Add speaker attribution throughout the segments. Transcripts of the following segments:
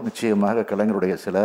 Speaker 1: நிச்சயமாக கலைஞருடைய சில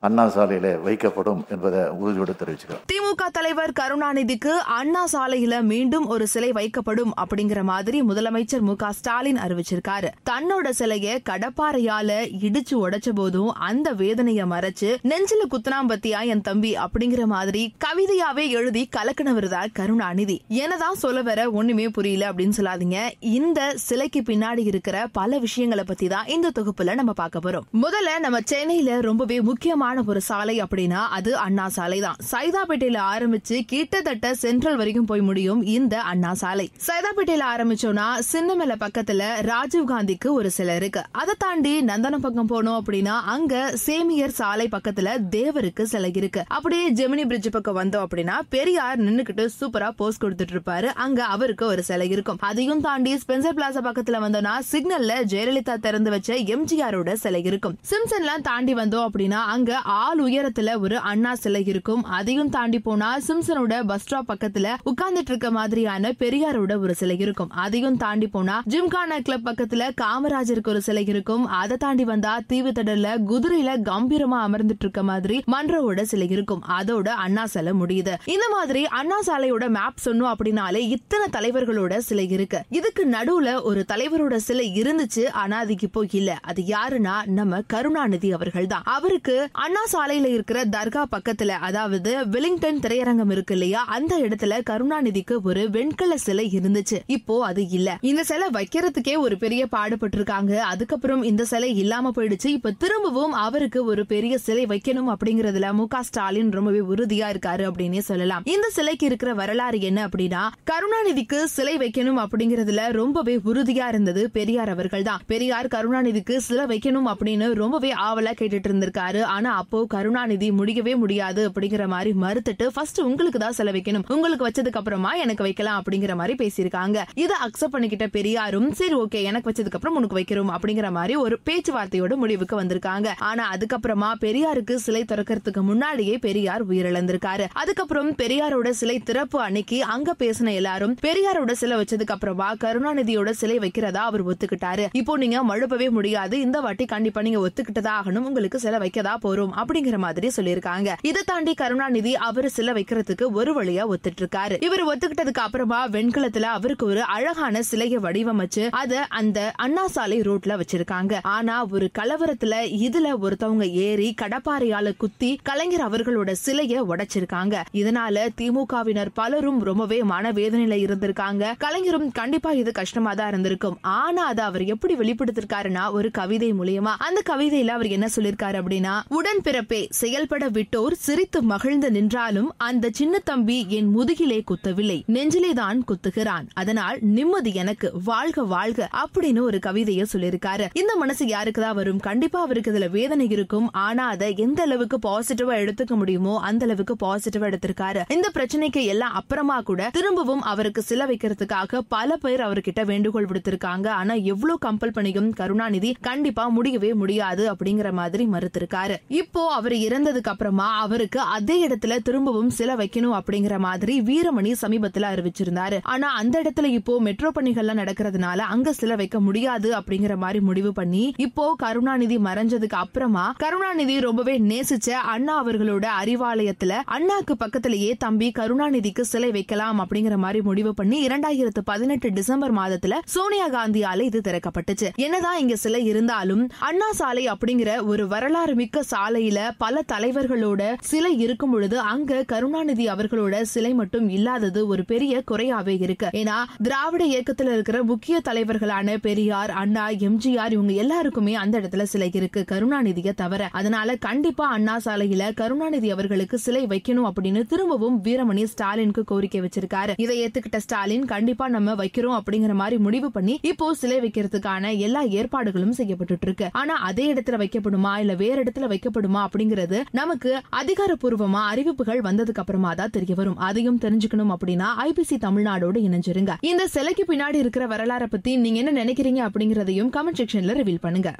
Speaker 1: அண்ணா சாலையில வைக்கப்படும் என்பதை உறுதியோடு தெரிவிச்சுக்கிறோம்.
Speaker 2: திமுக தலைவர் கருணாநிதிக்கு அண்ணா சாலையில மீண்டும் ஒரு சிலை வைக்கப்படும் அப்படிங்கிற மாதிரி முதலமைச்சர் மு ஸ்டாலின் அறிவிச்சிருக்காரு. தன்னோட சிலைய கடப்பாறையால இடிச்சு உடைச்ச போதும் அந்த வேதனைய மறைச்சு நெஞ்சில குத்துனாம்பத்தியா என் தம்பி அப்படிங்கிற மாதிரி கவிதையாவே எழுதி கலக்கினவர் தான் கருணாநிதி. என்னதான் சொல்ல வர ஒண்ணுமே புரியல அப்படின்னு சொல்லாதீங்க. இந்த சிலைக்கு பின்னாடி இருக்கிற பல விஷயங்களை பத்தி தான் இந்த தொகுப்புல நம்ம பார்க்க போறோம். முதல்ல நம்ம சென்னையில ரொம்பவே முக்கியமான ஒரு சாலை அப்படின்னா அது அண்ணா சாலை தான் சைதாப்பேட்டையில ஆரம்பிச்சு கிட்டத்தட்ட சென்ட்ரல் வரைக்கும் போய் முடியும் இந்த அண்ணா சாலை. சைதாப்பேட்டையில ஆரம்பிச்சோம்னா சின்னமலை பக்கத்துல ராஜீவ் காந்திக்கு ஒரு சிலை இருக்கு. அதை தாண்டி நந்தனம் பக்கம் போனோம் அப்படின்னா அங்க சேமியர் சாலை பக்கத்துல தேவருக்கு சிலை இருக்கு. அப்படியே ஜெமினி பிரிட்ஜ் பக்கம் வந்தோம் அப்படின்னா பெரியார் நின்னுக்கிட்டு சூப்பரா போஸ் கொடுத்துட்டு இருப்பாரு. அங்க அவருக்கு ஒரு சிலை இருக்கும். அதையும் தாண்டி ஸ்பென்சர் பிளாசா பக்கத்துல வந்தோம்னா சிக்னல்ல ஜெயலலிதா திறந்து வச்ச எம்ஜிஆரோட சிலை இருக்கும். சிம்சன்லாம் தாண்டி வந்தோம் அப்படின்னா அங்க ஆள் உயரத்துல ஒரு அண்ணா சிலை இருக்கும். அதையும் தாண்டி போனா சிம்சனோட பஸ் ஸ்டாப் பக்கத்துல உட்கார்ந்துட்டு இருக்க மாதிரியான பெரியாரோட ஒரு சிலை இருக்கும். அதையும் தாண்டி போனா ஜிம்கானா கிளப் பக்கத்துல காமராஜருக்கு ஒரு சிலை இருக்கும். அதை தாண்டி வந்தா தீவு தடல்ல குதிரையில கம்பீரமா அமர்ந்துட்டு இருக்க மாதிரி மன்றோட சிலை இருக்கும். அதோட அண்ணா சிலை முடியுது. இந்த மாதிரி அண்ணா சாலையோட மேப் சொன்னோம் அப்படின்னாலே இத்தனை தலைவர்களோட சிலை இருக்கு. இதுக்கு நடுவுல ஒரு தலைவரோட சிலை இருந்துச்சு ஆனா அதுக்கு இப்போ இல்ல. அது யாருன்னா நம்ம கருணாநிதி அவர்கள் தான். அவருக்கு அண்ணா சாலையில இருக்கிற தர்கா பக்கத்துல அதாவது வெலிங்டன் திரையரங்கம் இருக்கு இல்லையா? அந்த இடத்துல கருணாநிதிக்கு ஒரு வெண்கல சிலை இருந்துச்சு. இப்போ அது இல்ல. இந்த சிலை வைக்கிறதுக்கே ஒரு பெரிய பாடுபட்டிருக்காங்க. அதுக்கப்புறம் இந்த சிலை இல்லாம போயிடுச்சு. இப்ப திரும்பவும் அவருக்கு ஒரு பெரிய சிலை வைக்கணும் அப்படிங்கறதுல மு ஸ்டாலின் ரொம்பவே உறுதியா இருக்காரு அப்படின்னே சொல்லலாம். இந்த சிலைக்கு இருக்கிற வரலாறு என்ன அப்படின்னா கருணாநிதிக்கு சிலை வைக்கணும் அப்படிங்கறதுல ரொம்பவே உறுதியா இருந்தது பெரியார் அவர்கள் தான் பெரியார் கருணாநிதிக்கு சிலை வைக்கணும் அப்படின்னு ரொம்பவே ஆவலா கேட்டுட்டு இருந்திருக்காரு. ஆனா அப்போ கருணாநிதி முடியவே முடியாது அப்படிங்கிற மாதிரி மறுத்துட்டு ஃபர்ஸ்ட் உங்களுக்கு தான் செலவிக்கணும் வைக்கணும். உங்களுக்கு வச்சதுக்கு அப்புறமா எனக்கு வைக்கலாம் அப்படிங்கிற மாதிரி பேசியிருக்காங்க. இதை அக்செப்ட் பண்ணிக்கிட்ட பெரியாரும் சரி ஓகே எனக்கு வச்சதுக்கு அப்புறம் உனக்கு வைக்கிறோம் அப்படிங்கிற மாதிரி ஒரு பேச்சுவார்த்தையோட முடிவுக்கு வந்திருக்காங்க. ஆனா அதுக்கப்புறமா பெரியாருக்கு சிலை திறக்கிறதுக்கு முன்னாடியே பெரியார் உயிரிழந்திருக்காரு. அதுக்கப்புறம் பெரியாரோட சிலை திறப்பு அன்னைக்கு அங்க பேசின எல்லாரும் பெரியாரோட சிலை வச்சதுக்கு அப்புறமா கருணாநிதியோட சிலை வைக்கிறதா அவர் ஒத்துக்கிட்டாரு. இப்போ நீங்க மழுப்பவே முடியாது. இந்த வாட்டி கண்டிப்பா நீங்க ஒத்துக்கிட்டதா ஆகணும். உங்களுக்கு சிலை வைக்கதா போறோம். வேண்டும் அப்படிங்கிற மாதிரி சொல்லியிருக்காங்க. இதை தாண்டி கருணாநிதி அவர் சிலை வைக்கிறதுக்கு ஒரு வழியா ஒத்துட்டு இருக்காரு இவர் ஒத்துக்கிட்டதுக்கு அப்புறமா வெண்கலத்துல அவருக்கு ஒரு அழகான சிலையை வடிவமைச்சு அத அந்த அண்ணா சாலை ரோட்ல வச்சிருக்காங்க. ஆனா ஒரு கலவரத்துல இதுல ஒருத்தவங்க ஏறி கடப்பாறையால குத்தி கலைஞர் அவர்களோட சிலைய உடைச்சிருக்காங்க. இதனால திமுகவினர் பலரும் ரொம்பவே மனவேதனையில இருந்திருக்காங்க. கலைஞரும் கண்டிப்பா இது கஷ்டமா தான் இருந்திருக்கும். ஆனா அதை அவர் எப்படி வெளிப்படுத்திருக்காருன்னா ஒரு கவிதை மூலியமா. அந்த கவிதையில அவர் என்ன சொல்லிருக்காரு அப்படின்னா உடன் பிறப்பே செயல்பட விட்டோர் சிரித்து மகிழ்ந்து நின்றாலும் அந்த சின்ன தம்பி என் முதுகிலே குத்தவில்லை. நெஞ்சிலே தான் குத்துகிறான். அதனால் நிம்மதி எனக்கு. வாழ்க வாழ்க அப்படின்னு ஒரு கவிதைய சொல்லியிருக்காரு. இந்த மனசு யாருக்குதான் வரும்? கண்டிப்பா அவருக்கு இதுல வேதனை இருக்கும். ஆனா அதை எந்த அளவுக்கு பாசிட்டிவா எடுத்துக்க முடியுமோ அந்த அளவுக்கு பாசிட்டிவா எடுத்திருக்காரு. இந்த பிரச்சனைக்கு எல்லாம் அப்புறமா கூட திரும்பவும் அவருக்கு சில வைக்கிறதுக்காக பல பேர் அவர்கிட்ட வேண்டுகோள் விடுத்திருக்காங்க. ஆனா எவ்வளவு கம்பல் பண்ணியும் கருணாநிதி கண்டிப்பா முடியவே முடியாது அப்படிங்கிற மாதிரி மறுத்திருக்காரு. இப்போ அவர் இறந்ததுக்கு அப்புறமா அவருக்கு அதே இடத்துல திரும்பவும் சில வைக்கணும் அப்படிங்கிற மாதிரி வீரமணி சமீபத்துல அறிவிச்சிருந்தாரு. ஆனா அந்த இடத்துல இப்போ மெட்ரோ பணிகள்லாம் நடக்கிறதுனால அங்க சில வைக்க முடியாது அப்படிங்கிற மாதிரி முடிவு பண்ணி இப்போ கருணாநிதி மறைஞ்சதுக்கு அப்புறமா கருணாநிதி ரொம்பவே நேசிச்ச அண்ணா அவர்களோட அறிவாலயத்துல அண்ணாக்கு பக்கத்திலேயே தம்பி கருணாநிதிக்கு சிலை வைக்கலாம் அப்படிங்கிற மாதிரி முடிவு பண்ணி இரண்டாயிரத்து பதினெட்டு டிசம்பர் மாதத்துல சோனியா காந்தியால இது திறக்கப்பட்டுச்சு. என்னதான் இங்க சிலை இருந்தாலும் அண்ணா சாலை அப்படிங்கிற ஒரு வரலாறு மிக்க சாலை சாலையில பல தலைவர்களோட சிலை இருக்கும் பொழுது அங்க கருணாநிதி அவர்களோட சிலை மட்டும் இல்லாதது ஒரு பெரிய குறையாவே இருக்கு. ஏன்னா திராவிட இயக்கத்துல இருக்கிற முக்கிய தலைவர்களான பெரியார் அண்ணா எம்ஜிஆர் இவங்க எல்லாருக்குமே அந்த இடத்துல சிலை இருக்கு கருணாநிதியை தவிர. அதனால கண்டிப்பா அண்ணா சாலையில கருணாநிதி அவர்களுக்கு சிலை வைக்கணும் அப்படின்னு திரும்பவும் வீரமணி ஸ்டாலினுக்கு கோரிக்கை வச்சிருக்காரு. இதை ஏத்துக்கிட்ட ஸ்டாலின் கண்டிப்பா நம்ம வைக்கிறோம் அப்படிங்கிற மாதிரி முடிவு பண்ணி இப்போ சிலை வைக்கிறதுக்கான எல்லா ஏற்பாடுகளும் செய்யப்பட்டு இருக்கு. ஆனா அதே இடத்துல வைக்கப்படுமா? இல்ல வேற இடத்துல வைக்கப்படும்? அப்படிங்கிறது நமக்கு அதிகாரப்பூர்வமா அறிவிப்புகள் வந்ததுக்கு அப்புறமா தான் தெரிய வரும். அதையும் தெரிஞ்சுக்கணும் அப்படின்னா ஐபிசி தமிழ்நாடோடு இணைஞ்சிருங்க. இந்த சிலைக்கு பின்னாடி இருக்கிற வரலாறை பத்தி நீங்க என்ன நினைக்கிறீங்க அப்படிங்கறதையும் கமெண்ட் செக்ஷன்ல ரிவீல் பண்ணுங்க.